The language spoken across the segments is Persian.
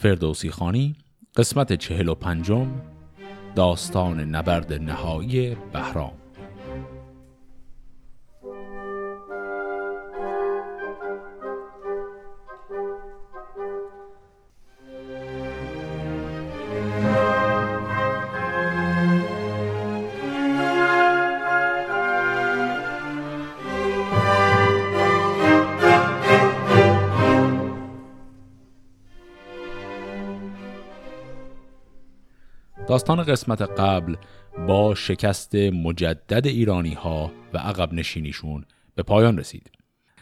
فردوسی خانی قسمت چهل و پنجم داستان نبرد نهایی بهرام. داستان قسمت قبل با شکست مجدد ایرانی ها و عقب نشینیشون به پایان رسید.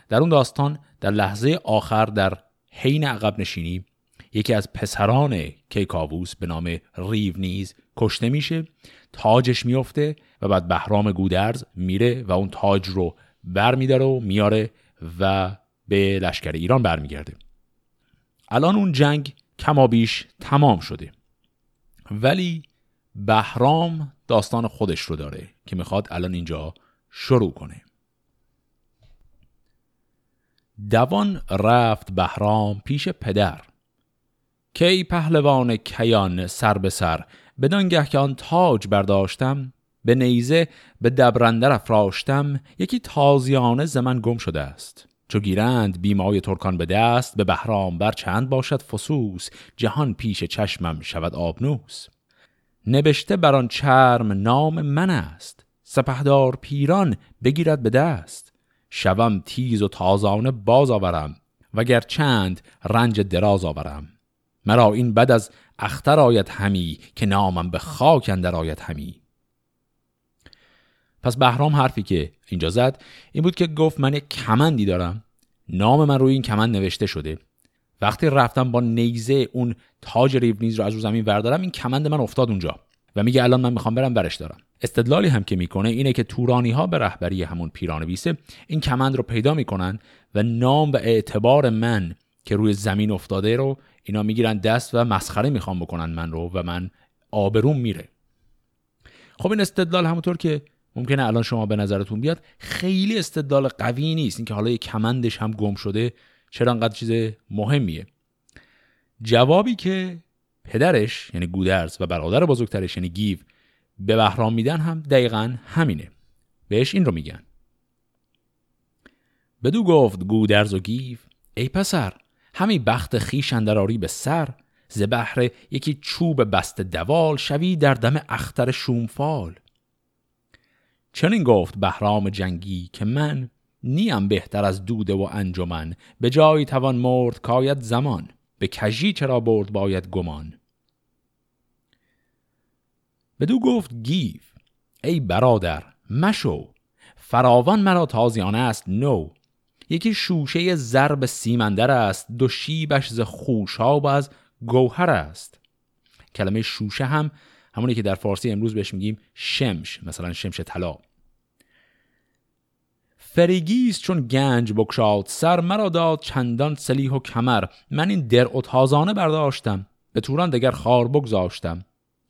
در اون داستان در لحظه آخر در حین عقب نشینی یکی از پسران کیکاووس به نام ریونیز کشته میشه تاجش میفته و بعد بهرام گودرز میره و اون تاج رو برمیداره و میاره و به لشکر ایران برمیگرده الان اون جنگ کمابیش تمام شده ولی بهرام داستان خودش رو داره که می‌خواد الان اینجا شروع کنه. دوان رفت بهرام پیش پدر. کی پهلوان کیان سر به سر بدانگه که آن تاج برداشتم به نیزه به دبرنده افراشتم یکی تازیانه زمن گم شده است. چو گیرند بیمای ترکان به دست به بهرام بر چند باشد فسوس جهان پیش چشمم شود آبنوس. نبشته بر آن چرم نام من است سپهدار پیران بگیرد به دست. شوم تیز و تازانه باز آورم وگر چند رنج دراز آورم. مرا این بد از اختر آید همی که نامم به خاک اندر آید همی. پس بهرام حرفی که اینجا زد این بود که گفت من یک کمندی دارم. نام من روی این کمند نوشته شده. وقتی رفتم با نیزه اون تاج ریونیز رو از رو زمین وردارم این کمند من افتاد اونجا. و میگه الان من می‌خوام برم برش دارم. استدلالی هم که می‌کنه اینه که تورانی ها به رهبری همون پیرانویسه این کمند رو پیدا می‌کنن و نام و اعتبار من که روی زمین افتاده رو اینا می‌گیرن دست و مسخره می‌خوام بکنن من رو و من آبروم میره. خب این استدلال همونطور که ممکنه الان شما به نظرتون بیاد خیلی استدلال قوی نیست. اینکه حالا یه کمندش هم گم شده چرا انقدر چیز مهمیه؟ جوابی که پدرش یعنی گودرز و برادر بزرگترش یعنی گیو به بهرام میدن هم دقیقا همینه. بهش این رو میگن. بدو گفت گودرز و گیو ای پسر همی بخت خیش اندراری به سر ز یکی چوب بست دوال شوی در دم اختر شومفال. چنین گفت بهرام جنگی که من نیم بهتر از دوده و انجمن به جایی توان مرد کاید زمان به کجی چرا برد باید گمان. بدو گفت گیف ای برادر مشو فراوان مرا تازیانه است نو. یکی شوشه زرب سیمندر است دو شیبش ز خوشاب از گوهر است. کلمه شوشه هم همونی که در فارسی امروز بهش میگیم شمش مثلا شمش طلا. فریگیست چون گنج بکشاد سر مرا داد چندان سلیح و کمر. من این در تازانه برداشتم به توران دگر خار بگذاشتم.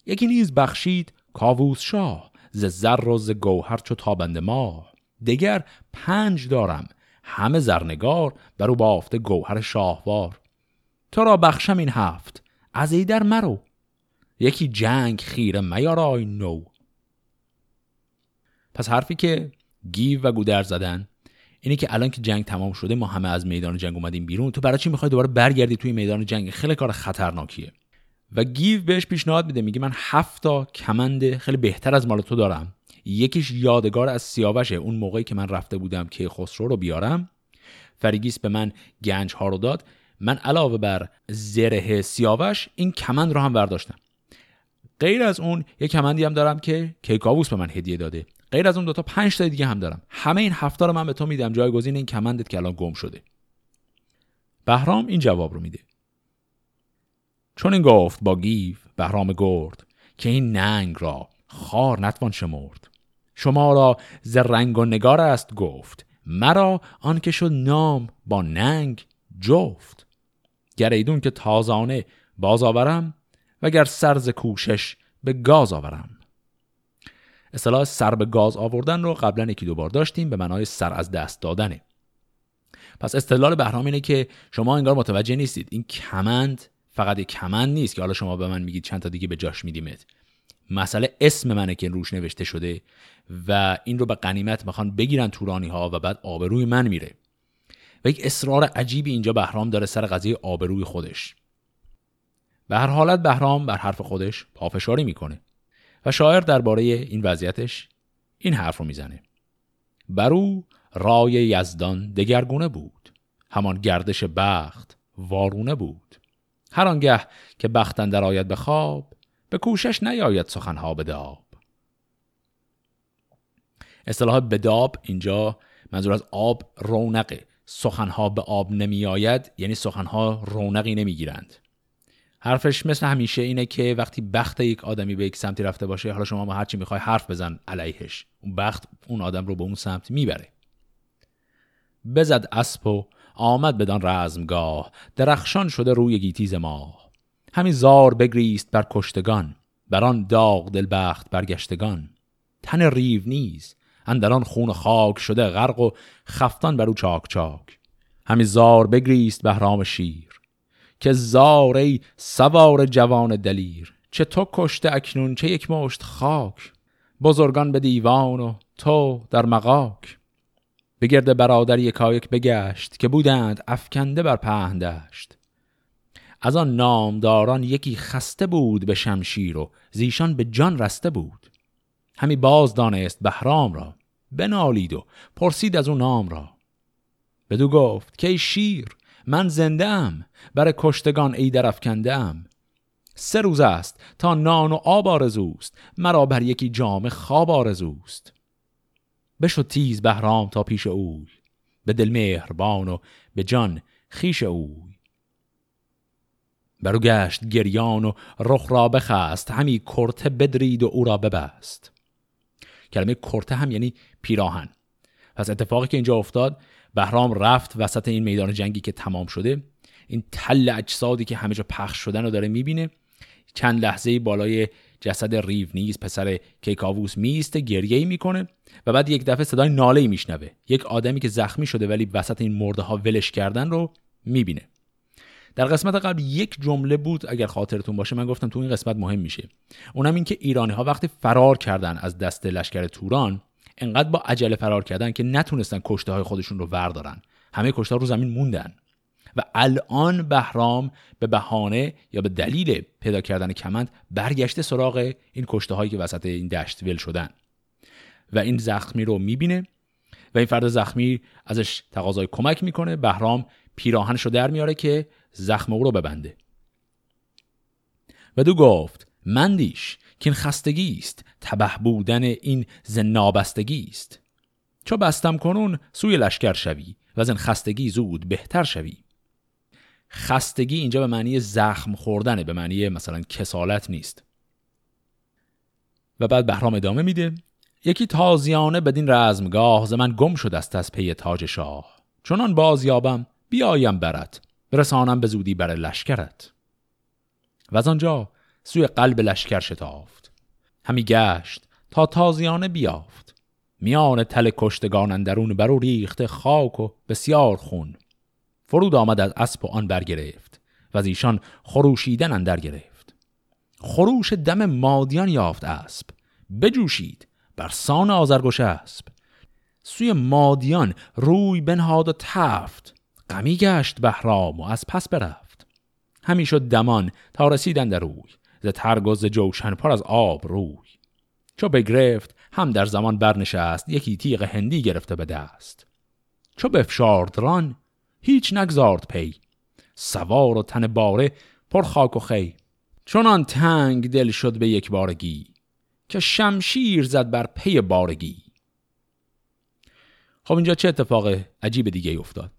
یکی نیز بخشید کاووس شاه ز زر و ز گوهر چو تابند ماه دگر پنج دارم همه زرنگار برو بافته گوهر شاهوار. تو را بخشم این هفت از ای در مرو. یکی جنگ خیره میارای نو. پس حرفی که گیو و گودر زدن اینه که الان که جنگ تمام شده ما همه از میدان جنگ اومدیم بیرون. تو برای چی می‌خوای دوباره برگردی توی میدان جنگ؟ خیلی کار خطرناکیه. و گیو بهش پیشنهاد میده میگه من هفت تا کمند خیلی بهتر از مال تو دارم. یکیش یادگار از سیاوشه اون موقعی که من رفته بودم که خسرو رو بیارم. فرنگیس به من گنج ها رو داد. من علاوه بر زره سیاوش این کمند رو هم برداشتم. غیر از اون یک کمندی هم دارم که کیکاووس به من هدیه داده. غیر از اون دوتا پنج تا دیگه هم دارم. همه این هفت تا رو من به تو میدم. جایگزین این کمندت که الان گم شده. بهرام این جواب رو میده. چنین گفت با گیو بهرام گرد که این ننگ را خوار نتوان شمرد. شما را ز رنگ و نگار است گفت. مرا آنکه شد نام با ننگ جفت. گر ایدون که تازانه باز آورم وگر سرز کوشش به گاز آورم. اصطلاح سر به گاز آوردن رو قبلا یکی دو بار داشتیم به معنای سر از دست دادنه پس استدلال بهرام اینه که شما انگار متوجه نیستید. این کمند فقط یک کمند نیست که حالا شما به من میگید چند تا دیگه به جاش میدیمت. مسئله اسم منه که روش نوشته شده و این رو به قنیمت می‌خوان بگیرن تورانی ها و بعد آبروی من میره. و یک اصرار عجیبی اینجا بهرام داره سر قضیه آبروی خودش. به هر حالت بهرام بر حرف خودش پافشاری می‌کنه و شاعر درباره این وضعیتش این حرف رو می‌زنه. بر او رای یزدان دگرگونه بود همان گردش بخت وارونه بود. هر آنگه که بختن در آید به خواب به کوشش نیاید سخنها به داب. اصطلاح بداب اینجا منظور از آب رونقه. سخنها به آب نمی آید یعنی سخنها رونقی نمی گیرند حرفش مثل همیشه اینه که وقتی بخت یک آدمی به یک سمتی رفته باشه حالا شما ما هرچی می‌خوای حرف بزن علیهش. اون بخت اون آدم رو به اون سمت می‌بره. بزد اسب و آمد بدان رزمگاه درخشان شده روی گیتیز ما. همین زار بگریست بر کشتگان بر آن داغ دلبخت برگشتگان تن ریو نیز اندران خون خاک شده غرق و خفتان بر او چاک چاک. همین زار بگریست بهرام شیر. که زاری سوار جوان دلیر چه تو کشته اکنون چه یک مشت خاک. بزرگان به دیوان و تو در مقاک بگرد برادر یکایک بگشت که بودند افکنده بر پهندشت از آن نامداران یکی خسته بود به شمشیر و زیشان به جان رسته بود. همی باز دانست بهرام را بنالید و پرسید از اون نام را. بدو گفت که شیر من زنده ام بر کشتگان ای درفکنده ام. سه روز است تا نان و آب آرزوست. مرا بر یکی جام خواب آرزوست. بشد تیز بهرام تا پیش اوی. به دل مهربان و به جان خیش اوی. برو گشت گریان و رخ را بخست. همی کرته بدرید و او را ببست. کلمه کرته هم یعنی پیراهن. پس اتفاقی که اینجا افتاد بهرام رفت وسط این میدان جنگی که تمام شده. این تل اجسادی که همه جا پخش شدن رو داره می‌بینه. چند لحظه بالای جسد ریو نیز پسر کیکاووس میسته گریه می‌کنه و بعد یک دفعه صدای ناله میشنوه. یک آدمی که زخمی شده ولی وسط این مرده ها ولش کردن رو می‌بینه. در قسمت قبل یک جمله بود اگر خاطرتون باشه من گفتم تو این قسمت مهم میشه. اونم این که ایرانی ها وقتی فرار کردن از دست لشکر توران انقدر با عجله فرار کردن که نتونستن کشته های خودشون رو وردارن. همه کشته رو زمین موندن. و الان بهرام به بهانه یا به دلیل پیدا کردن کمند برگشته سراغ این کشته هایی که وسط این دشت ول شدن. و این زخمی رو می‌بینه و این فرد زخمی ازش تقاضای کمک می‌کنه. بهرام پیراهنش رو در میاره که زخم او رو ببنده. و دو گفت مندیش که این خستگی است. تبه بودن این زنابستگی است. چو بستم کنون سوی لشکر شوی و این خستگی زود بهتر شوی. خستگی اینجا به معنی زخم خوردنه به معنی مثلا کسالت نیست. و بعد بهرام ادامه میده. یکی تازیانه بدین رزمگاه ز من گم شد است از پی تاج شاه. چونان بازیابم بیایم برت برسانم به زودی بر لشکرت. و از آنجا سوی قلب لشکر شتافت. همی گشت تا تازیانه بیافت. میان تل کشتگان اندرون برو ریخته خاک و بسیار خون. فرود آمد از اسب و آن برگرفت و از ایشان خروشیدن اندر گرفت. خروش دم مادیان یافت اسب. بجوشید بر سان آزرگوش اسب سوی مادیان روی بنهاد و تفت. غمی گشت بهرام و از پس برفت. همی شد دمان تا رسید اندر اوی ز ترگ و ز جوشن پر از آب روی. چو بگرفت هم در زمان برنشست یکی تیغ هندی گرفته به دست. چو بفشرد ران هیچ نگذارد پی. سوار و تن باره پر خاک و خوی. چنان تنگ دل شد به یک بارگی که شمشیر زد بر پی بارگی. خب اینجا چه اتفاق عجیب دیگه افتاد؟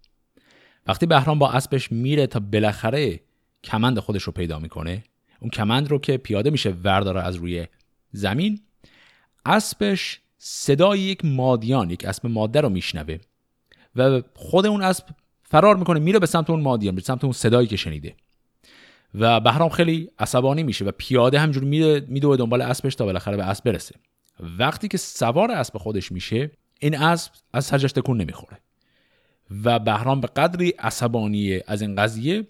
وقتی بهرام با اسبش میره تا بالاخره کمند خودش رو پیدا می‌کنه اون کمند رو که پیاده میشه ورداره از روی زمین. اسبش صدای یک مادیان یک اسب ماده رو میشنوه و خود اون اسب فرار می‌کنه میره به سمت اون مادیان به سمت اون صدایی که شنیده. و بهرام خیلی عصبانی میشه و پیاده همجور میره میدوه دنبال اسبش تا بالاخره به اسب برسه. وقتی که سوار اسب خودش میشه این اسب از سرجش تکون نمی‌خوره. و بهرام به قدری عصبانی از این قضیه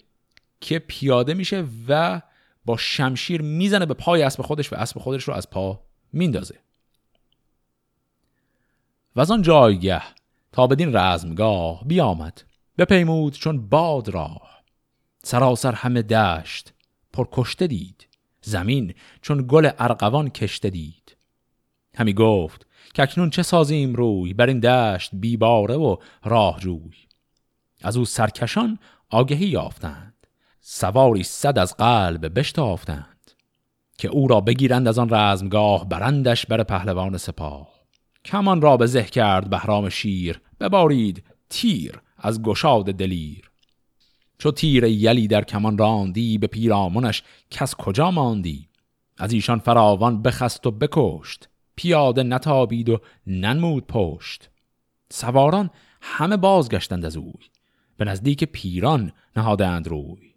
که پیاده میشه و با شمشیر می‌زنه به پای اسب خودش و اسب خودش رو از پا میندازه. و از آن جایگه تا بدین رزمگاه بیامد بپیمود چون باد راه. سراسر همه دشت پر کشته دید زمین چون گل ارغوان کشته دید. همی گفت که اکنون چه سازیم روی بر این دشت بیباره و راه جوی از او سرکشان آگهی یافتند. سواری صد از قلب بشتافتند که او را بگیرند از آن رزمگاه برندش بر پهلوان سپاه. کمان را به زه کرد بهرام شیر ببارید تیر از گشاد دلیر. چو تیر یلی در کمان راندی به پیرامونش کس کجا ماندی؟ از ایشان فراوان بخست و بکشت پیاده نتابید و ننمود پشت. سواران همه بازگشتند از اوی به نزدیک پیران نهادند روی.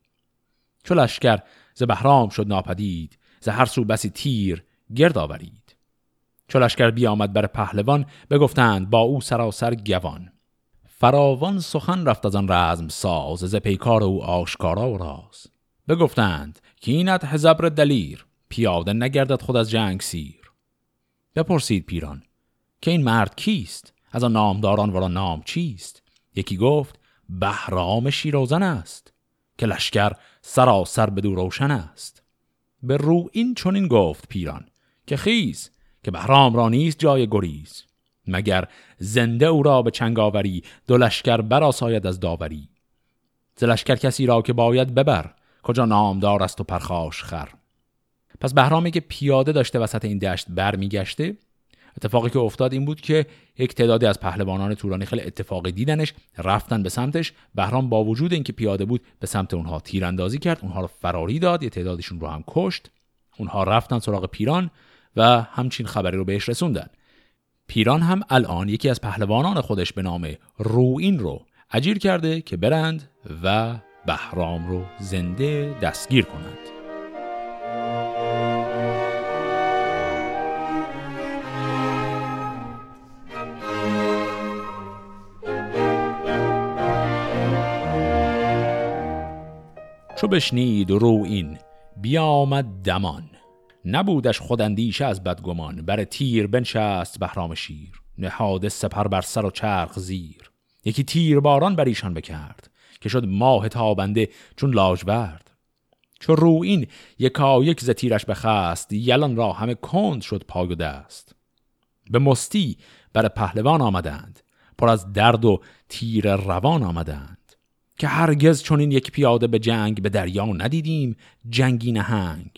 چو لشکر ز بهرام شد ناپدید ز هر سو بسی تیر گرد آورید. چو لشکر بیامد بر پهلوان بگفتند با او سراسر گوان. فراوان سخن رفت از آن رزم ساز ز پیکار او آشکارا و راز. بگفتند که اینت حزبر دلیر پیاده نگردد خود از جنگ سیر. بپرسید پیران که این مرد کیست؟ از آن نامداران ورا نام چیست؟ یکی گفت بهرام شیروزن است. که لشکر سراسر بدو روشن است. به رو این چنین گفت پیران که خیز که بهرام را نیست جای گریز مگر زنده او را به چنگ آوری دو لشکر براساید از داوری. ز کسی را که باید ببر کجا نامدار است و پرخاش خر. پس بهرامی که پیاده داشته وسط این دشت برمیگشته اتفاقی که افتاد این بود که یک تعدادی از پهلوانان تورانی خیلی اتفاقی دیدنش رفتن به سمتش. بهرام با وجود اینکه پیاده بود به سمت اونها تیراندازی کرد اونها رو فراری داد یه تعدادشون رو هم کشت. اونها رفتن سراغ پیران و همچین خبری رو بهش رسوندن. پیران هم الان یکی از پهلوانان خودش به نام روین رو اجیر کرده که برند و بهرام رو زنده دستگیر کنند. چو بشنید رو این بیامد دمان. نبودش خوداندیشه از بدگمان بر تیر بنشست بهرام شیر. نهاده سپر بر سر و چرخ زیر. یکی تیر باران بر ایشان بکرد که شد ماه تابنده چون لاجورد. چو رو این یکا یک ز تیرش بخست یلان را همه کند شد پای و دست. به مستی بر پهلوان آمدند پر از درد و تیر روان آمدند. که هرگز چون این یک پیاده به جنگ به دریا ندیدیم جنگی نهنگ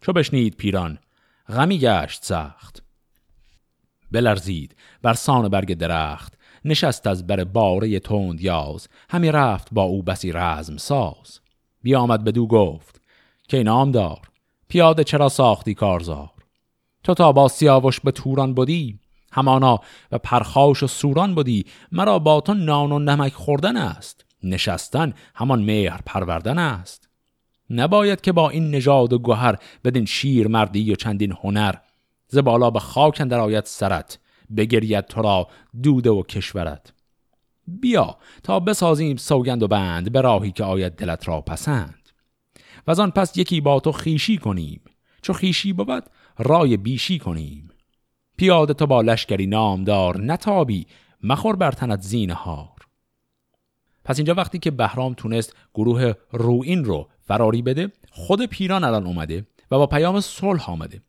چو بشنید پیران غمی گشت سخت. بلرزید بر سان برگ درخت نشست از بر باره تند یاز همی رفت با او بسی رزم ساز. بیامد بدو گفت که نام دار پیاده چرا ساختی کارزار؟ تو تا با سیاوش به توران بودی همانا و پرخاش و سوران بودی مرا با تو نان و نمک خوردن است. نشستن همان مهر پروردن است. نباید که با این نژاد و گوهر بدین شیر مردی و چندین هنر ز بالا به خاک اندر آید سرت بگرید تو را دوده و کشورت. بیا تا بسازیم سوگند و بند به راهی که آید دلت را پسند. و آن پس یکی با تو خیشی کنیم چو خیشی بود رای بیشی کنیم. پیاده تو با لشکری نامدار نتابی مخور بر تنت زینهار. پس اینجا وقتی که بهرام تونست گروه روین رو فراری بده خود پیران الان اومده و با پیام صلح آمده.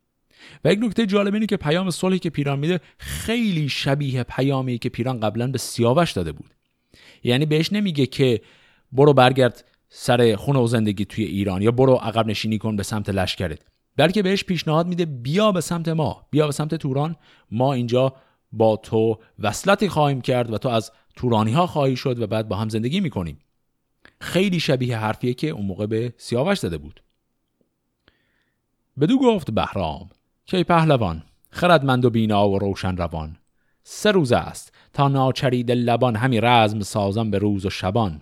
و یک نکته جالب اینه که پیام صلحی که پیران میده خیلی شبیه پیامی که پیران قبلا به سیاوش داده بود. یعنی بهش نمیگه که برو برگرد سر خونه و زندگی توی ایران یا برو عقب نشینی کن به سمت لشکرت. بلکه بهش پیشنهاد میده بیا به سمت ما بیا به سمت توران ما اینجا با تو وصلتی خواهیم کرد و تو از تورانی ها خواهی شد و بعد با هم زندگی می‌کنیم. خیلی شبیه حرفیه که اون موقع به سیاوش زده بود. بدو گفت بهرام که پهلوان خردمند و بینا و روشن روان. سه روز است تا ناچرید لبان همی رزم سازم به روز و شبان.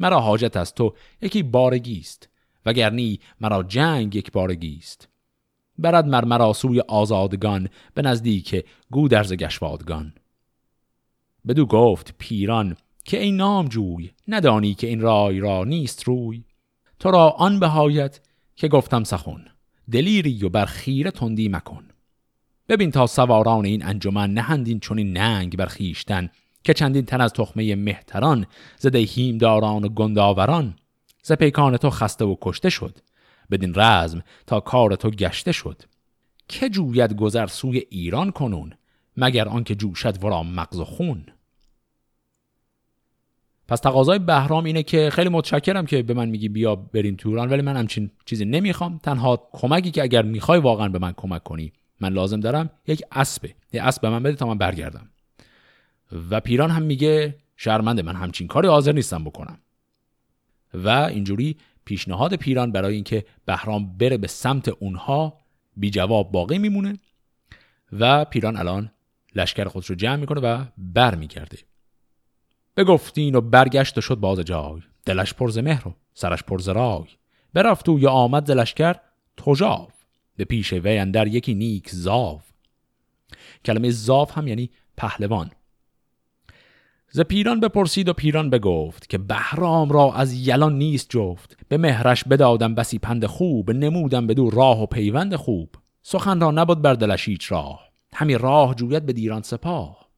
مرا حاجت از تو یکی بارگی است وگرنی مرا جنگ یک بارگی است. برد مر مرا سوی آزادگان به نزدیک گودرز گشوادگان. بدو گفت پیران که این نام جوی ندانی که این رای را نیست روی. تو را آن بهایت که گفتم سخن دلیری و بر خیره تندی مکن. ببین تا سواران این انجمن نهندین چون این ننگ بر خیشتن که چندین تن از تخمه مهتران زده هیمداران و گنداوران. ز پیکان تو خسته و کشته شد. بدین رزم تا کار تو گشته شد. که جوید گذر سوی ایران کنون مگر آنکه جوشد ورا مغز و خون؟ پس تقاضای بهرام اینه که خیلی متشکرم که به من میگی بیا بریم توران ولی من همچین چیزی نمی‌خوام. تنها کمکی که اگر می‌خوای واقعا به من کمک کنی من لازم دارم یک اسبه. یه اسب به من بده تا من برگردم. و پیران هم میگه شرمنده من همچین کاری حاضر نیستم بکنم. و اینجوری پیشنهاد پیران برای اینکه بهرام بره به سمت اونها بی جواب باقی میمونه و پیران الان لشکر خودش رو جمع می‌کنه و بر میگرده. بگفتین و برگشت و شد باز جای. دلش پرز مهر و سرش پرز رای. برفت و یا آمد ز لشکر تجاو. به پیش وی اندر یکی نیک زاو. کلمه زاو هم یعنی پهلوان. ز پیران بپرسید و پیران بگفت که بهرام را از یلان نیست جفت. به مهرش بدادم بسی پند خوب نمودم بدو راه و پیوند خوب. سخن را نبود بر دلش هیچ راه. همی راه جوید به دیران سپاه.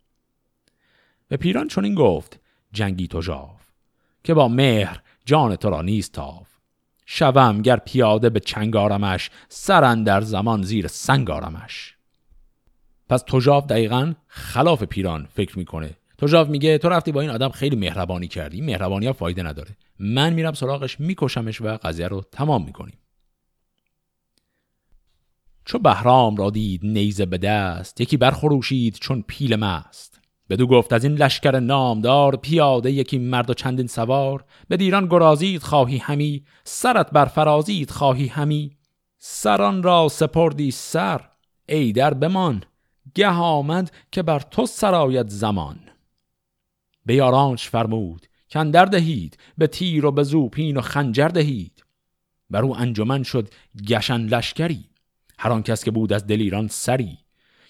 به پیران چون این گفت جنگی تو جاف که با مهر جان تو را نیست تاف شوم گر پیاده به چنگارمش سرن در زمان زیر سنگارمش پس توجاف دقیقا خلاف پیران فکر می‌کنه. توجاف میگه تو رفتی با این آدم خیلی مهربانی کردی مهربانی ها فایده نداره. من میرم سراغش میکشمش و قضیه رو تمام می‌کنیم. چو بهرام را دید نیزه به دست یکی برخروشید چون پیل مست. بدو گفت از این لشکر نامدار پیاده یکی مرد و چندین سوار. به دیران گرازید خواهی همی. سرت بر فرازید خواهی همی. سران را سپردی سر ای در بمان. گه آمد که بر تو سرایت زمان. به یارانش فرمود کندر دهید به تیر و به زوپین و خنجر دهید. بر او انجمن شد گشن لشکری هر آن کس که بود از دلیران سری.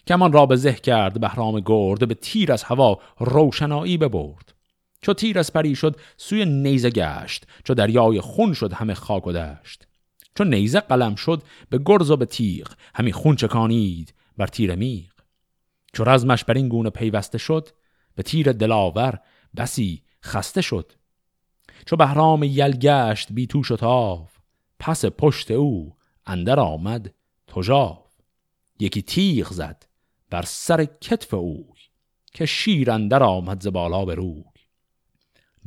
کمان را به زه کرد بهرام گرد به تیر از هوا روشنایی ببرد. چو تیر از پری شد سوی نیزه گشت چو دریای خون شد همه خاک و دشت. چو نیزه قلم شد به گرز و به تیغ همی خون چکانید بر تیر میغ. چو رزمش بر این گونه پیوسته شد تیر دلاور بسی خسته شد. چو بهرام یل گشت بی توش و تاف پس پشت او اندر آمد تجاف یکی تیغ زد بر سر کتف اوی که شیر اندر آمد ز بالا به روی.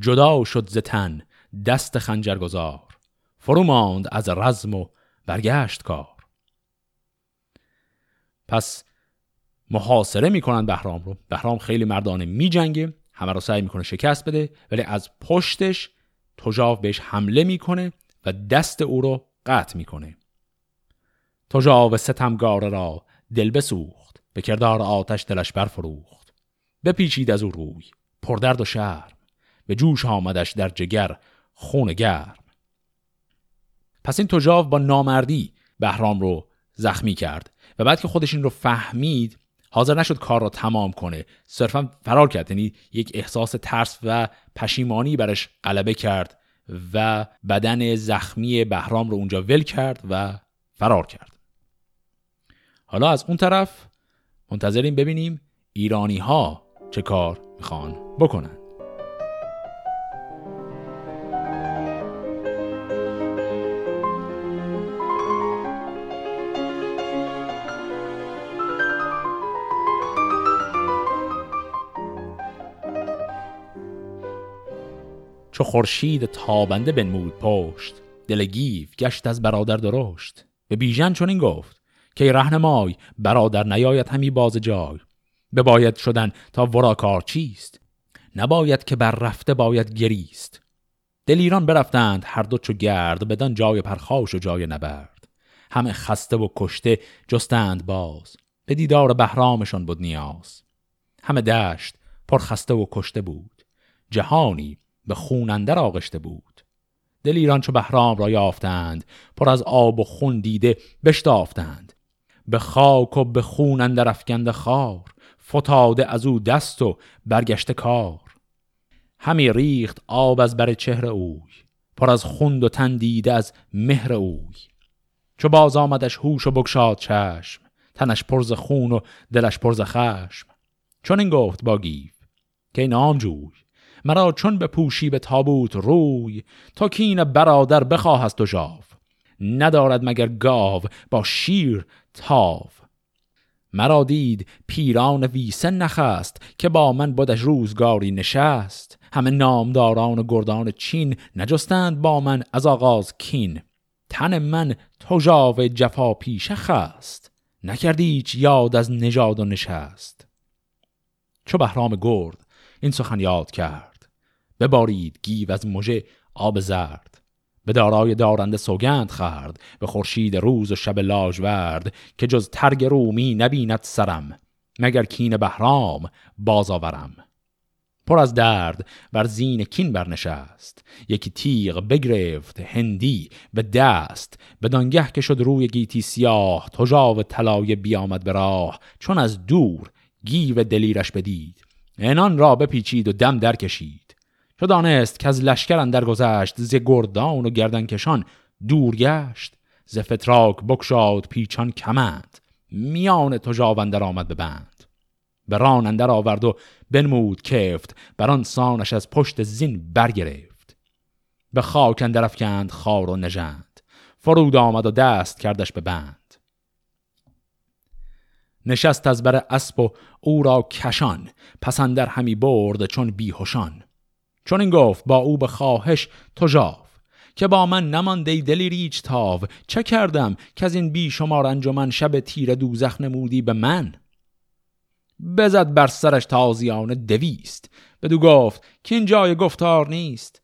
جدا شد ز تن دست خنجر گذار فرو ماند از رزم و برگشت کار. پس محاصره می‌کنن بهرام رو. بهرام خیلی مردانه میجنگه همه رو سعی می‌کنه شکست بده ولی از پشتش تجاو بهش حمله می‌کنه و دست او رو قطع می‌کنه. تجاو ستمگار را دل بسوخت به کردار آتش دلش برفروخت. بپیچید از او روی پردرد و شرم به جوش آمدش در جگر خون گرم. پس این تجاو با نامردی بهرام رو زخمی کرد و بعد که خودش این رو فهمید حاضر نشد کار را تمام کنه. صرفا فرار کرد. یعنی یک احساس ترس و پشیمانی برش غلبه کرد و بدن زخمی بهرام رو اونجا ول کرد و فرار کرد. حالا از اون طرف منتظریم ببینیم ایرانی ها چه کار می‌خوان بکنن. چو خورشید تابنده بنمود پشت. دل گیو گشت از برادر درشت. به بیژن چنین گفت که رهنمای برادر نیاید همی باز جای. بباید شدن تا ورا کار چیست؟ نباید که بر رفته باید گریست. دلیران برفتند هر دو چو گرد بدان جای پرخاش و جای نبرد. همه خسته و کشته جستند باز به دیدار بهرامشان بود نیاز. همه دشت پر خسته و کشته بود. جهانی به خون اندر آغشته بود. دل ایران چو بهرام را یافتند پر از آب و خون دیده بشتافتند. به خاک و به خون اندر افکند خار فتاده از او دست و برگشته کار. همی ریخت آب از بر چهره اوی پر از خوند و تن دیده از مهر اوی. چو باز آمدش هوش و بگشاد چشم تنش پرز خون و دلش پرز خشم. چون این گفت با گیو که نام جوی. مرا چون به پوشی به تابوت روی تا کین برادر بخواهست و جاو. ندارد مگر گاو با شیر تاو. مرا دید پیران ویسه نخست که با من بودش روزگاری نشست. همه نامداران و گردان چین نجستند با من از آغاز کین. تن من تجاو جفا پیشه خست. نکردی هیچ یاد از نژاد و نشست. چو بهرام گرد این سخن یاد کرد. ببارید گیو از مژه آب زرد. به دارای دارنده سوگند خرد به خورشید روز و شب لاژورد که جز ترگ رومی نبیند سرم مگر کین بهرام بازآورم پر از درد بر زین کین برنشست یکی تیغ بگرفت هندی به دست به دانگه که شد روی گیتی سیاه تجاو طلایه بیامد به راه چون از دور گیو دلیرش بدید. انان را بپیچید و دم در چو دانست که از لشکر اندر گذشت ز گردان و گردنکشان دور گشت. ز فتراک بکشاد پیچان کمند میان تجاوندر آمد به بند. به ران اندر آورد و بنمود کفت بر آن سانش از پشت زین برگرفت به خاک اندر افکند خار و نژند فرود آمد و دست کردش به بند. نشست از بر اسب و او را کشان پسندر همی برد چون بیهوشان چون این گفت با او به خواهش تجاو که با من نمانده دلی ریچ تاو. چه کردم که از این بی شمار انجمن شب تیر دوزخ نمودی به من؟ بزد بر سرش تازیانه دویست. بدو گفت که این جای گفتار نیست.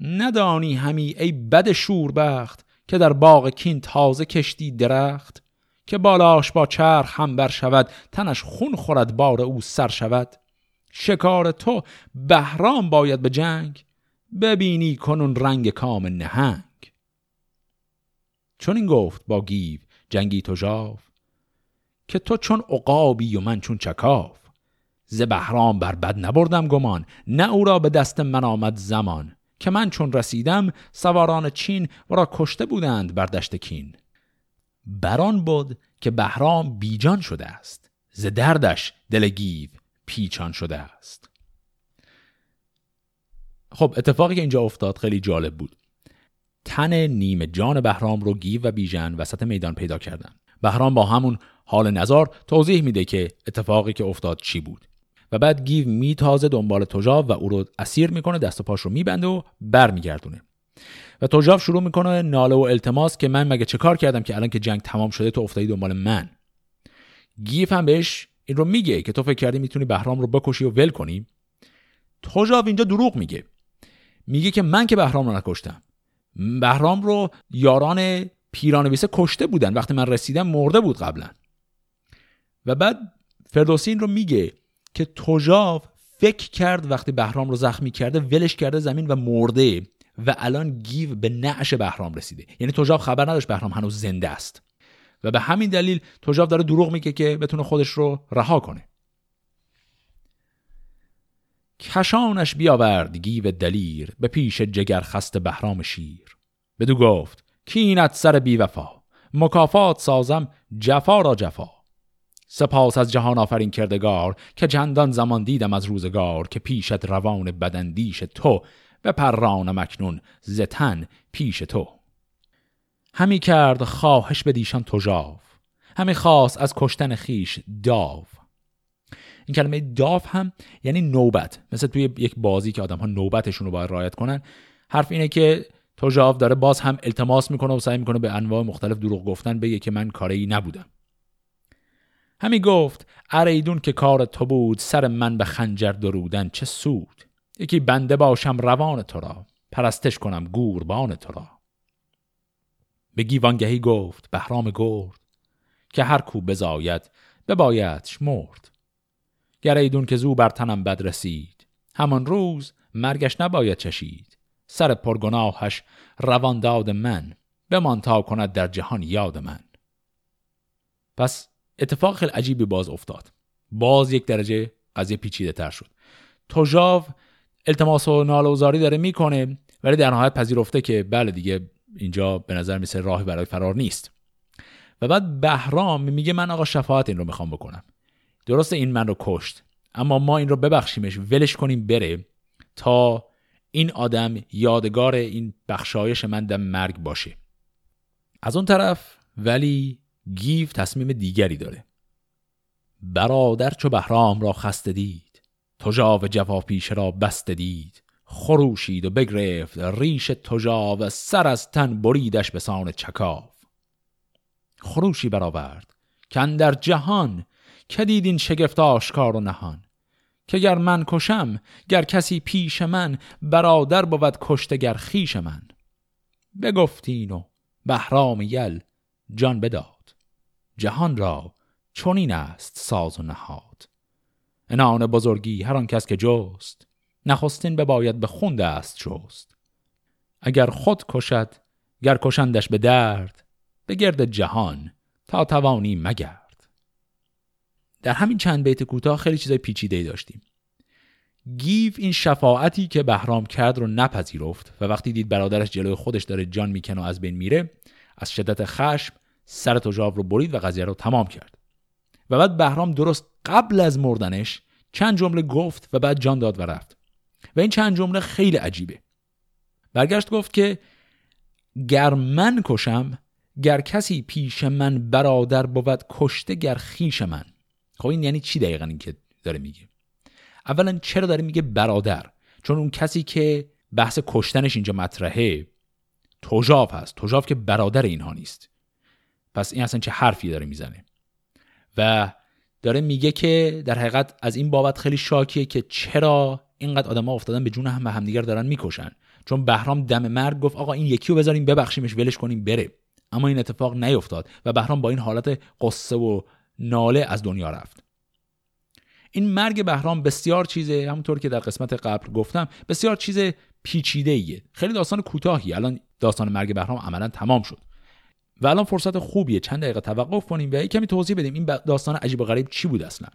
ندانی همی ای بد شوربخت که در باغ کین تازه کشتی درخت که بالاش با چرخ هم بر شود تنش خون خورد بار او سر شود. شکار تو بهرام باید به جنگ ببینی کنون رنگ کام نهنگ. چون این گفت با گیو جنگی تجاو که تو چون عقابی و من چون چکاف ز بهرام بر بد نبردم گمان نه او را به دست من آمد زمان. که من چون رسیدم سواران چین و را کشته بودند بر دشت کین. بران بود که بهرام بیجان شده است ز دردش دل گیو پیچان شده است. خب اتفاقی که اینجا افتاد خیلی جالب بود. تن نیمه جان بهرام رو گیو و بیژن وسط میدان پیدا کردن. بهرام با همون حال نزار توضیح میده که اتفاقی که افتاد چی بود. و بعد گیو میتازه دنبال تژاو و او رو اسیر می‌کنه دست و پاش رو میبنده و برمیگردونه. و تژاو شروع می‌کنه ناله و التماس که من مگه چه کار کردم که الان که جنگ تمام شده تو افتادی دنبال من. گیو هم بهش این رو میگه که تو فکر کردی می‌تونی بهرام رو بکشی و ول کنی؟ تجاو اینجا دروغ میگه. میگه که من که بهرام رو نکشتم. بهرام رو یاران پیرانویسه کشته بودن. وقتی من رسیدم مرده بود قبلا. و بعد فردوسی رو میگه که تجاو فکر کرد وقتی بهرام رو زخمی کرده ولش کرده زمین و مرده. و الان گیو به نعش بهرام رسیده. یعنی تجاو خبر نداشت بهرام هنوز زنده است. و به همین دلیل تجاو داره دروغ میگه که بتونه خودش رو رها کنه. کشانش بیاورد گیو دلیر به پیش جگر خست بهرام شیر. بدو گفت کینت سر بی وفا مکافات سازم جفا را جفا. سپاس از جهان آفرین کردگار که چندان زمان دیدم از روزگار که پیشت روان بدندیش تو به پران مکنون زتن پیش تو. همی کرد خواهش به دیشان تجاو همی خواست از کشتن خیش داو. این کلمه داو هم یعنی نوبت مثل توی یک بازی که آدم ها نوبتشون رو باید رایت کنن حرف اینه که تجاو داره باز هم التماس می‌کنه و سعی می‌کنه به انواع مختلف دروغ گفتن بگه که من کاری نبودم. همی گفت اریدون که کار تو بود سر من به خنجر درودن چه سود؟ یکی بنده باشم روان تو را پرستش کنم گوربان تو را. به گیوانگهی گفت بهرام گرد که هر کو بزاید ببایدش مرد. گر ایدون که زو بر تنم بد رسید همان روز مرگش نباید چشید. سر پرگناهش روان داد من بمان تا کند در جهان یاد من. پس اتفاق خیلی عجیبی باز افتاد. باز یک درجه قضیه پیچیده تر شد. توژاو التماس و نالوزاری داره می‌کنه ولی در نهایت پذیرفته که بله دیگه اینجا به نظر میسه راهی برای فرار نیست. و بعد بهرام میگه من آقا شفاعت این رو می‌خوام بکنم. درسته این من رو کشت. اما ما این رو ببخشیمش ولش کنیم بره تا این آدم یادگار این بخشایش من در مرگ باشه. از اون طرف ولی گیف تصمیم دیگری داره. برادر چو بهرام را خسته دید. تجاو جوابیش را بسته دید. خروشید و بگرفت ریش تجاو سر از تن بریدش به سان چکاو. خروشی برآورد که در جهان که دیدین شگفت آشکار و نهان که گر من کشم گر کسی پیش من برادر بود کشته گر خیش من. بگفتین و بهرام یل جان بداد. جهان را چنین است ساز و نهاد. انان بزرگی هر آن کس که جست نخستین بباید به خوند است شست. اگر خود کشد گر کشندش به درد به گرد جهان تا توانی مگرد. در همین چند بیت کوتاه خیلی چیزای پیچیده داشتیم. گیف این شفاعتی که بهرام کرد رو نپذیرفت و وقتی دید برادرش جلوی خودش داره جان می‌کنه و از بین میره از شدت خشم سر تجاو رو برید و قضیه رو تمام کرد. و بعد بهرام درست قبل از مردنش چند جمله گفت و بعد جان داد و رفت. و این چند جمله خیلی عجیبه. برگشت گفت که گر من کشم گر کسی پیش من برادر بود کشته گر خیش من. خب این یعنی چی دقیقا این که داره میگه؟ اولا چرا داره میگه برادر؟ چون اون کسی که بحث کشتنش اینجا مطرحه توجاف هست. توجاف که برادر اینها نیست. پس این اصلا چه حرفی داره می‌زنه؟ و داره میگه که در حقیقت از این بابت خیلی شاکیه که چرا اینقدر آدما افتادن به جون هم همدیگر دارن می‌کشن. چون بهرام دم مرگ گفت آقا این یکی رو بذاریم ببخشیمش ولش کنیم بره. اما این اتفاق نیفتاد و بهرام با این حالت قصه و ناله از دنیا رفت. این مرگ بهرام بسیار چیزه همونطور که در قسمت قبل گفتم بسیار چیز پیچیده ایه خیلی داستان کوتاهی. الان داستان مرگ بهرام عملا تمام شد. و الان فرصت خوبیه. چند دقیقه توقف کنیم و کمی توضیح بدیم این داستان عجیب و غریب چی بود اصلا.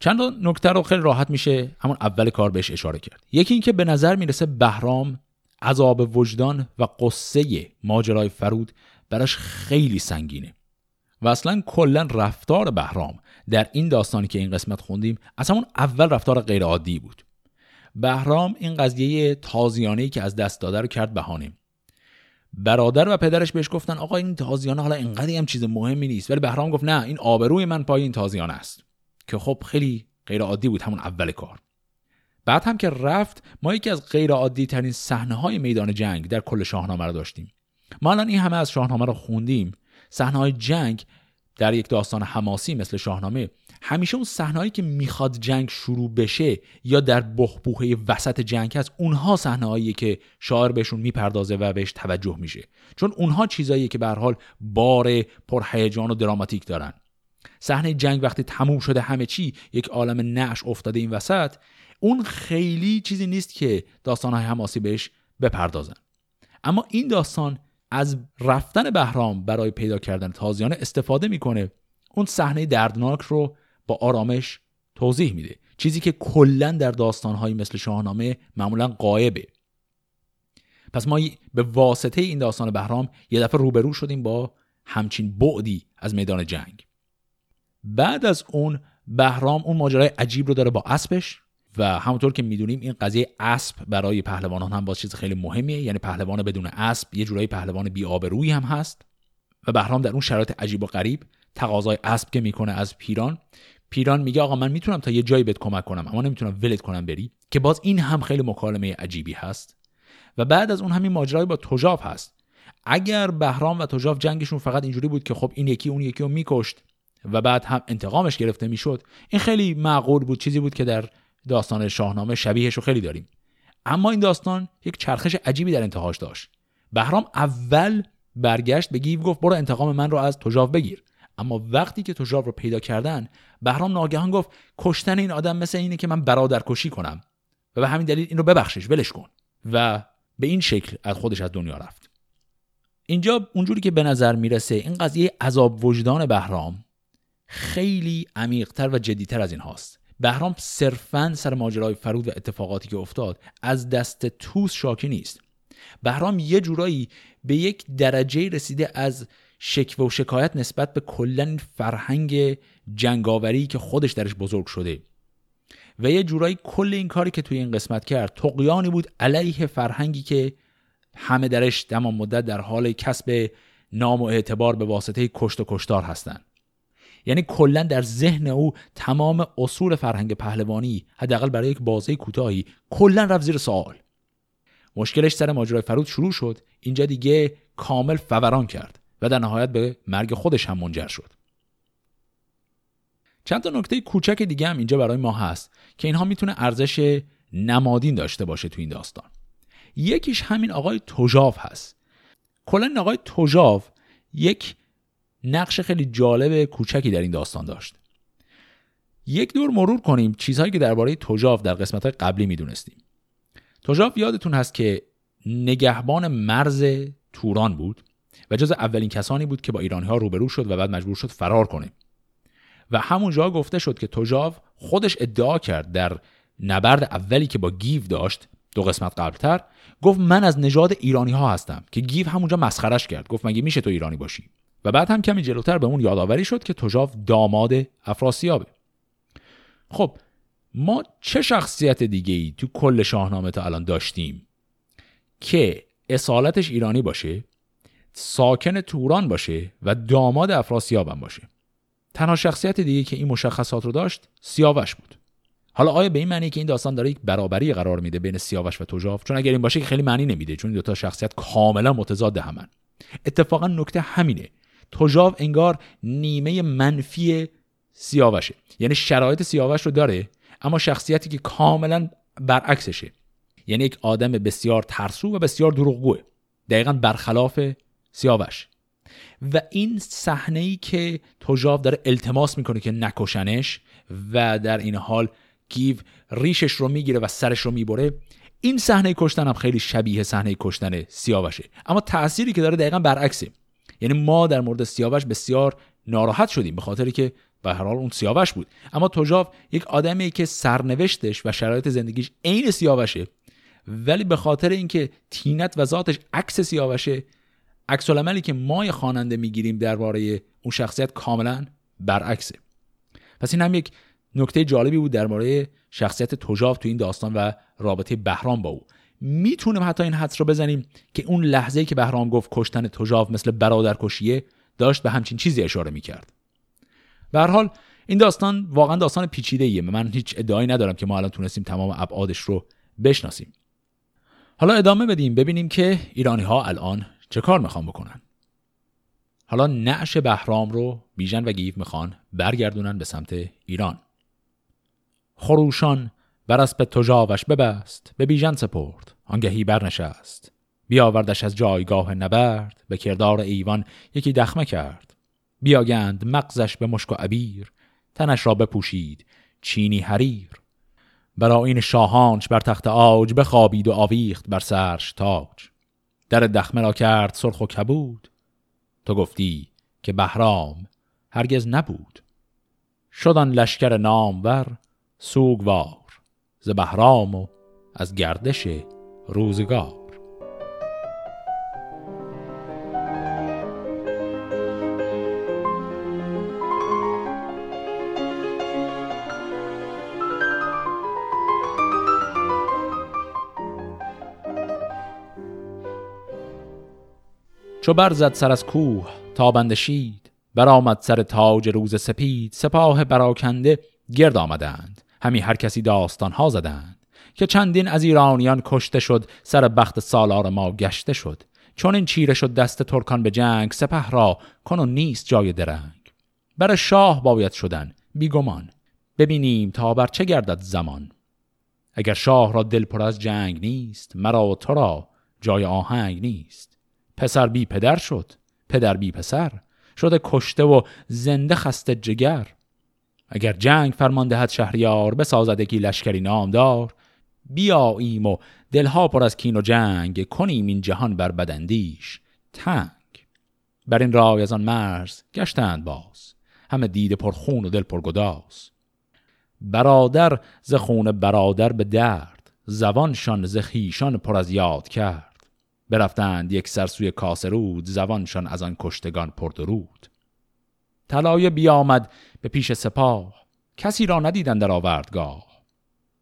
چند نکته رو خیلی راحت میشه همون اول کار بهش اشاره کرد. یکی اینکه به نظر می‌رسه بهرام عذاب وجدان و قصه ماجرای فرود براش خیلی سنگینه و اصلا کلا رفتار بهرام در این داستانی که این قسمت خوندیم از همون اول رفتار غیر عادی بود. بهرام این قضیه تازیانه که از دست داده رو کرد بهانه. برادر و پدرش بهش گفتن آقا این تازیانه حالا اینقدر هم چیز مهمی نیست. ولی بهرام گفت نه این آبروی من پای این تازیانه است. که خب خیلی غیر عادی بود همون اول کار. بعد هم که رفت ما یکی از غیر عادی ترین صحنه های میدان جنگ در کل شاهنامه رو داشتیم. ما الان این همه از شاهنامه رو خوندیم. صحنه های جنگ در یک داستان حماسی مثل شاهنامه همیشه اون صحنه‌ای که می‌خواد جنگ شروع بشه یا در بحبوحه وسط جنگ هست اونها صحنه‌هایی که شاعر بهشون می‌پردازه و بهش توجه میشه. چون اونها چیزایی که به حال بار پرهیجان و دراماتیک دارن. صحنه جنگ وقتی تموم شده همه چی یک عالم نعش افتاده این وسط اون خیلی چیزی نیست که داستانهای حماسی بهش بپردازن. اما این داستان از رفتن بهرام برای پیدا کردن تازیانه استفاده می‌کنه. اون صحنه دردناک رو با آرامش توضیح میده. چیزی که کلا در داستانهایی مثل شاهنامه معمولا قایبه. پس ما به واسطه این داستان بهرام یه دفعه روبرو شدیم با همچین بعدی از میدان جنگ. بعد از اون بهرام اون ماجرای عجیب رو داره با اسبش و همونطور که می‌دونیم این قضیه اسب برای پهلوانان هم باز چیز خیلی مهمیه. یعنی پهلوان بدون اسب یه جورایی پهلوان بی آبرویی هم هست و بهرام در اون شرایط عجیب و غریب تقاضای اسب که می‌کنه از پیران. پیران میگه آقا من می‌تونم تا یه جایی بهت کمک کنم اما نمی‌تونم ولت کنم بری که باز این هم خیلی مکالمه عجیبی هست. و بعد از اون همین ماجرای با تجاف هست. اگر بهرام و تجاف جنگشون فقط اینجوری بود که خب این یکی اون یکی رو میکشت و بعد هم انتقامش گرفته می‌شد. این خیلی معقول بود چیزی بود که در داستان شاهنامه شبیهش رو خیلی داریم. اما این داستان یک چرخش عجیبی در انتهاش داشت. بهرام اول برگشت به گیو گفت برو انتقام من رو از تجاو بگیر. اما وقتی که تجاو رو پیدا کردن بهرام ناگهان گفت کشتن این آدم مثل اینه که من برادر کشی کنم. و به همین دلیل این رو ببخشش ولش کن. و به این شکل از خودش از دنیا رفت. اینجا اونجوری که به نظر می‌رسه این قضیه عذاب وجدان بهرام خیلی عمیقتر و جدیتر از این هاست. بهرام صرفا سر ماجرای فرود و اتفاقاتی که افتاد از دست توس شاکی نیست. بهرام یه جورایی به یک درجه رسیده از شکوه و شکایت نسبت به کلا فرهنگ جنگاوری که خودش درش بزرگ شده. و یه جورایی کل این کاری که توی این قسمت کرد تقیانی بود علیه فرهنگی که همه درش تمام مدت در حال کسب نام و اعتبار به واسطه کشت و کشتار هستند یعنی کلا در ذهن او تمام اصول فرهنگ پهلوانی حداقل برای یک بازه کوتاهی کلا رفت زیر سوال. مشکلش سر ماجرای فرود شروع شد اینجا دیگه کامل فوران کرد و در نهایت به مرگ خودش هم منجر شد. چند تا نکته کوچک دیگه هم اینجا برای ما هست که اینها می‌تونه ارزش نمادین داشته باشه تو این داستان. یکیش همین آقای توژاو هست. کلا آقای توژاو یک نقش خیلی جالب کوچکی در این داستان داشت. یک دور مرور کنیم چیزهایی که درباره توژاو در قسمت قبلی می‌دونستیم. توژاو یادتون هست که نگهبان مرز توران بود و جز اولین کسانی بود که با ایرانی ها روبرو شد و بعد مجبور شد فرار کنه. و همونجا گفته شد که توژاو خودش ادعا کرد در نبرد اولی که با گیو داشت دو قسمت قبلتر گفت من از نژاد ایرانی ها هستم که گیو همونجا مسخرش کرد. گفت مگه میشه تو ایرانی باشی؟ بعد هم کمی جلوتر به اون یادآوری شد که توژاو داماد افراسیابه. خب ما چه شخصیت دیگه ای تو کل شاهنامه تا الان داشتیم که اصالتش ایرانی باشه ساکن توران باشه و داماد افراسیاب هم باشه؟ تنها شخصیت دیگه که این مشخصات رو داشت سیاوش بود. حالا آیا به این معنی که این داستان داره یک برابری قرار میده بین سیاوش و توژاو چون اگر این باشه که خیلی معنی نمیده چون دو تا شخصیت کاملا متضاد همن. اتفاقا نکته همینه. توژاو انگار نیمه منفی سیاوشه. یعنی شرایط سیاوش رو داره اما شخصیتی که کاملا برعکسشه. یعنی یک آدم بسیار ترسو و بسیار دروغگوه. دقیقا برخلاف سیاوش. و این صحنه ای که توژاو داره التماس می‌کنه که نکشنش و در این حال گیو ریشش رو می‌گیره و سرش رو می‌بره این صحنه کشتن هم خیلی شبیه صحنه کشتن سیاوشه. اما تأثیری که داره دقیقا برعکسه. یعنی ما در مورد سیاوش بسیار ناراحت شدیم به خاطری که به هر حال اون سیاوش بود. اما توجاو یک آدمی که سرنوشتش و شرایط زندگیش عین سیاوشه ولی به خاطر اینکه تینت و ذاتش عکس سیاوشه عکس العملی که ما خواننده می‌گیریم درباره اون شخصیت کاملا برعکسه. پس این هم یک نکته جالبی بود درباره شخصیت توجاو تو این داستان و رابطه بهرام با او. می‌تونیم حتی این حدس رو بزنیم که اون لحظه که بهرام گفت کشتن توجاو مثل برادرکشیه داشت به همچین چیزی اشاره می‌کرد. به حال این داستان واقعا داستان پیچیده ایه من هیچ ادعایی ندارم که ما الان تونستیم تمام ابعادش رو بشناسیم. حالا ادامه بدیم ببینیم که ایرانی ها الان چه کار می‌خوان بکنن. حالا نعش بهرام رو بیژن و گیو می‌خوان برگردونن به سمت ایران. خروشان بر اسب تجاوش ببست به بیژن سپرد آنگهی برنشست. بیاوردش از جایگاه نبرد به کردار ایوان یکی دخمه کرد. بیاگند مغزش به مشک و عبیر تنش را بپوشید چینی حریر. برا این شاهانش بر تخت آج بخوابید و آویخت بر سرش تاج. در دخمه را کرد سرخ و کبود. تو گفتی که بهرام هرگز نبود. شدن لشکر نامور سوگوار. ز بهرام و از گردش روزگار. چو برزد سر از کوه تا شید برآمد سر تاج روز سپید سپاه براکنده گرد آمدند. همی هر کسی داستان ها زدند که چندین از ایرانیان کشته شد سر بخت سالار ما گشته شد. چون این چیره شد دست ترکان به جنگ سپه را کن و نیست جای درنگ. بر شاه باید شدن بیگمان. ببینیم تا بر چه گردد زمان. اگر شاه را دل پر از جنگ نیست مرا و تو را جای آهنگ نیست. پسر بی پدر شد پدر بی پسر. شده کشته و زنده خسته جگر. اگر جنگ فرمان دهد شهریار بسازد یکی لشکری نامدار. بیاییم و دلها پر از کین و جنگ کنیم این جهان بر بدندیش تنگ. بر این رای از آن مرز گشتند باز. همه دیده پر خون و دل پر گداز. برادر ز خون برادر به درد زبانشان ز خیشان پر از یاد کرد. برفتند یک سر سوی کاسرود زبانشان از آن کشتگان پردرود طلایه بیامد به پیش سپاه. کسی را ندیدن در آوردگاه.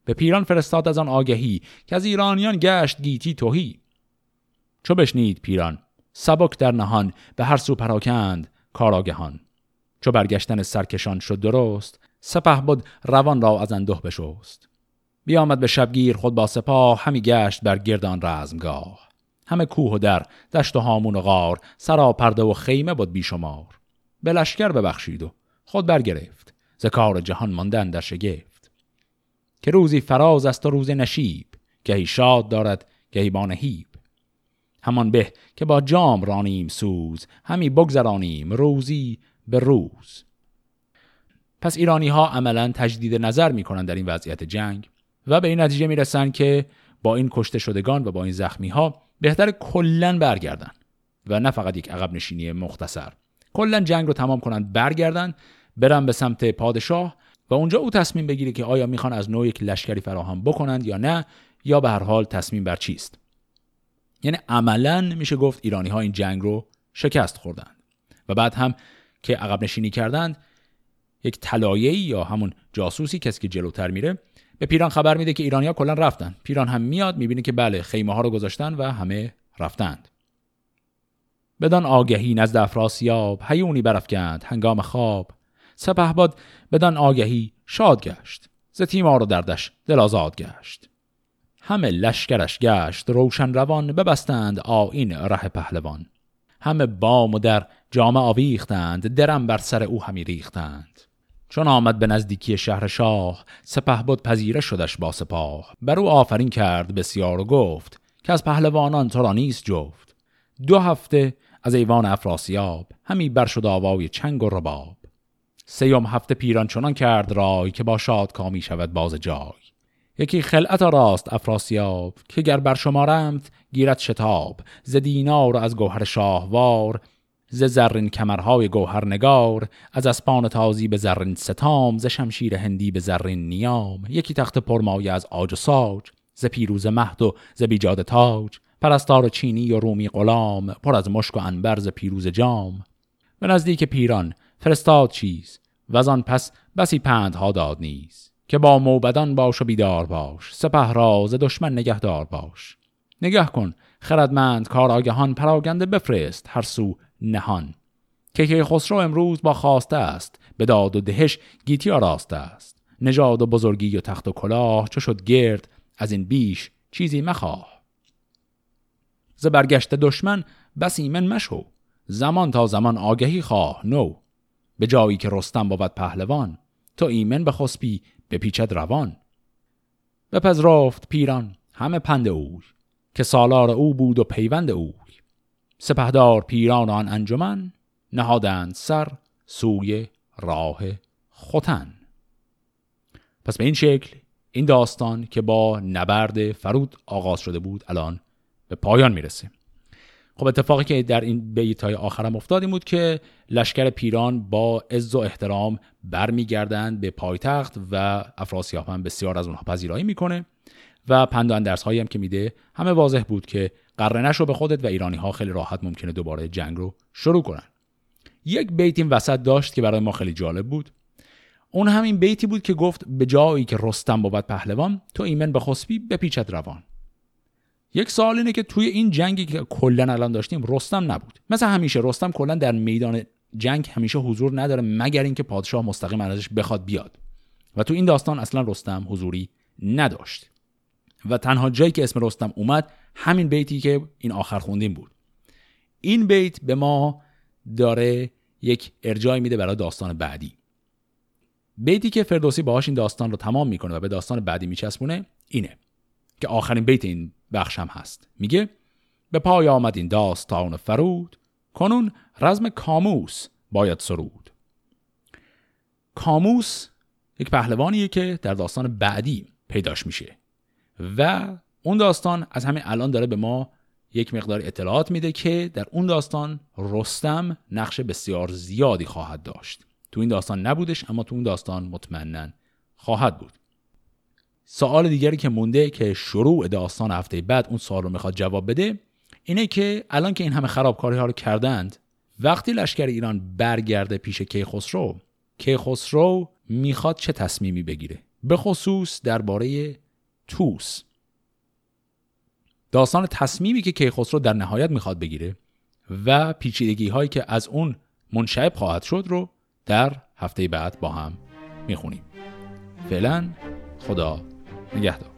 به پیران فرستاد از آن آگهی که از ایرانیان گشت گیتی توهی چو بشنید پیران سبک در نهان به هر سو پراکند کاراگهان. چو برگشتن سرکشان شد درست سپه بود روان را از اندوه بشست. بیامد به شبگیر خود با سپاه همی گشت بر گردان رزمگاه. همه کوه و در دشت و هامون و غار سرا پرده و خیمه بود بیشمار. به لشکر ببخشید و خود برگرفت. ز کار جهان ماندن در شگفت. که روزی فراز است و روز نشیب گهی شاد دارد گهی بانهیب همان به که با جام رانیم سوز همی بگذرانیم روزی به روز. پس ایرانی ها عملا تجدید نظر می‌کنن در این وضعیت جنگ و به این نتیجه می‌رسن که با این کشته شدگان و با این زخمی ها بهتر کلا برگردن و نه فقط یک عقب نشینی مختصر. کلا جنگ رو تمام کنن برگردن برن به سمت پادشاه و اونجا او تصمیم بگیره که آیا می‌خوان از نوع یک لشکری فراهم بکنند یا نه یا به هر حال تصمیم بر چیست. یعنی عملا میشه گفت ایرانی ها این جنگ رو شکست خوردند و بعد هم که عقب نشینی کردند یک طلایه‌ای یا همون جاسوسی کسی که جلوتر میره به پیران خبر میده که ایرانیا کلا رفتن. پیران هم میاد می‌بینه که بله خیمه ها رو گذاشتن و همه رفتند. بدان آگهی نزد افراسیاب هیونی برافکند هنگام خواب. سپهباد بدان آگهی شاد گشت ز تیمار و دردش دل آزاد گشت. همه لشکرش گشت روشن روان ببستند آین ره پهلوان. همه بام و در جامه آویختند درم بر سر او همی ریختند. چون آمد به نزدیکی شهر شاه سپه بود پذیره شدش با سپاه. بر او آفرین کرد بسیار و گفت که از پهلوانان تو را نیست جفت. دو هفته از ایوان افراسیاب همی بر شد آوای چنگ و رباب. سیوم هفته پیران چنان کرد رای که با شاد کامی شود باز جای. یکی خلعت راست افراسیاب که گر بر شمارمت گیرد شتاب ز دینار از گوهر شاهوار ز زرین کمرهای گوهرنگار از اسپان تازی به زرین ستام ز شمشیر هندی به زرین نیام. یکی تخت پرمایه از آج و ساج ز پیروز مهد و ز بیجاد تاج. پرستار چینی و رومی غلام پر از مشک و انبر ز پیروز جام. به نزدیک پیران فرستاد چیز و آن پس بسی پندها داد نیز. که با موبدان باش و بیدار باش سپه راز دشمن نگهدار باش. نگه کن خردمند کار آگهان پراگنده بفرست هر سو نهان. که که خسرو امروز با خواسته است به داد و دهش گیتی آراسته است. نژاد و بزرگی و تخت و کلاه چو شد گرد از این بیش چیزی مخواه. ز برگشت دشمن بس ایمن مشو. زمان تا زمان آگهی خواه نو. به جایی که رستم بود پهلوان تو ایمن به خسبی به پیچد روان. بپذرفت پیران همه پند اوی که سالار او بود و پیوند اوی. سپهدار پیران آن انجمن نهادند سر سوی راه خوتن پس به این شکل این داستان که با نبرد فرود آغاز شده بود الان به پایان می‌رسه خب اتفاقی که در این بیت های آخرم افتاد بود که لشکر پیران با عز و احترام برمیگردند به پایتخت و افراسیاب هم بسیار از اونها پذیرایی می‌کنه و پند و اندرس هایی هم که میده همه واضح بود که قره نشو به خودت و ایرانی ها خیلی راحت ممکنه دوباره جنگ رو شروع کنن. یک بیت این وسط داشت که برای ما خیلی جالب بود. اون همین بیتی بود که گفت به جایی که رستم بود پهلوان تو ایمن به خسبی بپیچد روان. یک سوال اینه که توی این جنگی که کلا الان داشتیم رستم نبود. مثل همیشه رستم کلا در میدان جنگ همیشه حضور نداره مگر اینکه پادشاه مستقیم ازش بخواد بیاد. و تو این داستان اصلا رستم حضوری نداشت. و تنها جایی که اسم رستم اومد همین بیتی که این آخر خوندیم بود. این بیت به ما داره یک ارجای میده برای داستان بعدی. بیتی که فردوسی باهاش این داستان رو تمام می‌کنه و به داستان بعدی میچسبونه اینه که آخرین بیت این بخش هم هست. میگه به پای آمد این داستان فرود کنون رزم کاموس باید سرود. کاموس یک پهلوانیه که در داستان بعدی پیداش میشه و اون داستان از همین الان داره به ما یک مقدار اطلاعات میده که در اون داستان رستم نقش بسیار زیادی خواهد داشت. تو این داستان نبودش اما تو اون داستان مطمئنا خواهد بود. سوال دیگری که مونده که شروع داستان هفته بعد اون سوال رو می‌خواد جواب بده اینه که الان که این همه خرابکاری ها رو کردند وقتی لشکر ایران برگرده پیش کیخسرو کیخسرو می‌خواد چه تصمیمی بگیره؟ به خصوص درباره توس داستان تصمیمی که کیخسرو در نهایت می‌خواد بگیره و پیچیدگی هایی که از اون منشعب خواهد شد رو در هفته بعد با هم می‌خونیم. فعلا خدا نگهدار